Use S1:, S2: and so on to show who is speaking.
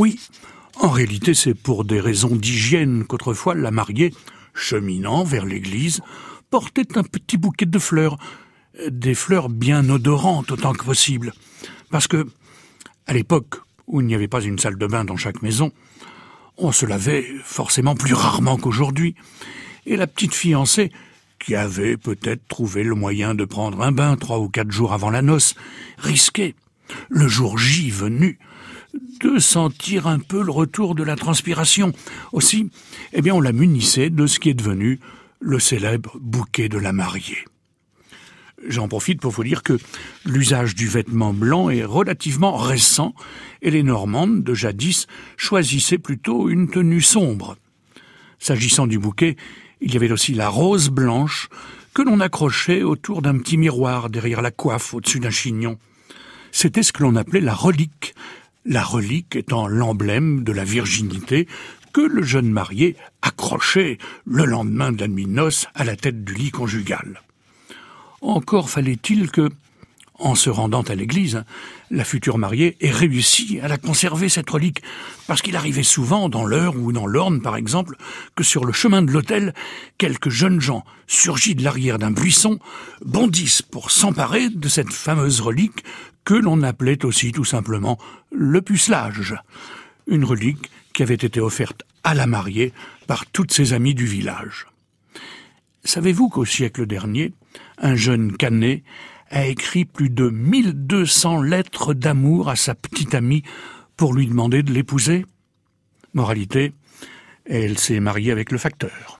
S1: Oui, en réalité c'est pour des raisons d'hygiène qu'autrefois la mariée, cheminant vers l'église, portait un petit bouquet de fleurs, des fleurs bien odorantes autant que possible. Parce que, à l'époque où il n'y avait pas une salle de bain dans chaque maison, on se lavait forcément plus rarement qu'aujourd'hui, et la petite fiancée, qui avait peut-être trouvé le moyen de prendre un bain trois ou quatre jours avant la noce, risquait, le jour J venu, de sentir un peu le retour de la transpiration. Aussi, eh bien, on la munissait de ce qui est devenu le célèbre bouquet de la mariée. J'en profite pour vous dire que l'usage du vêtement blanc est relativement récent et les Normandes de jadis choisissaient plutôt une tenue sombre. S'agissant du bouquet, il y avait aussi la rose blanche que l'on accrochait autour d'un petit miroir derrière la coiffe au-dessus d'un chignon. C'était ce que l'on appelait la relique, la relique étant l'emblème de la virginité que le jeune marié accrochait le lendemain de la nuit de noces à la tête du lit conjugal. Encore fallait-il que, en se rendant à l'église, la future mariée ait réussi à la conserver, cette relique, parce qu'il arrivait souvent, dans l'heure ou dans l'orne par exemple, que sur le chemin de l'autel, quelques jeunes gens, surgis de l'arrière d'un buisson, bondissent pour s'emparer de cette fameuse relique que l'on appelait aussi tout simplement le pucelage. Une relique qui avait été offerte à la mariée par toutes ses amies du village. Savez-vous qu'au siècle dernier, un jeune canet a écrit plus de 1200 lettres d'amour à sa petite amie pour lui demander de l'épouser Moralité, elle s'est mariée avec le facteur.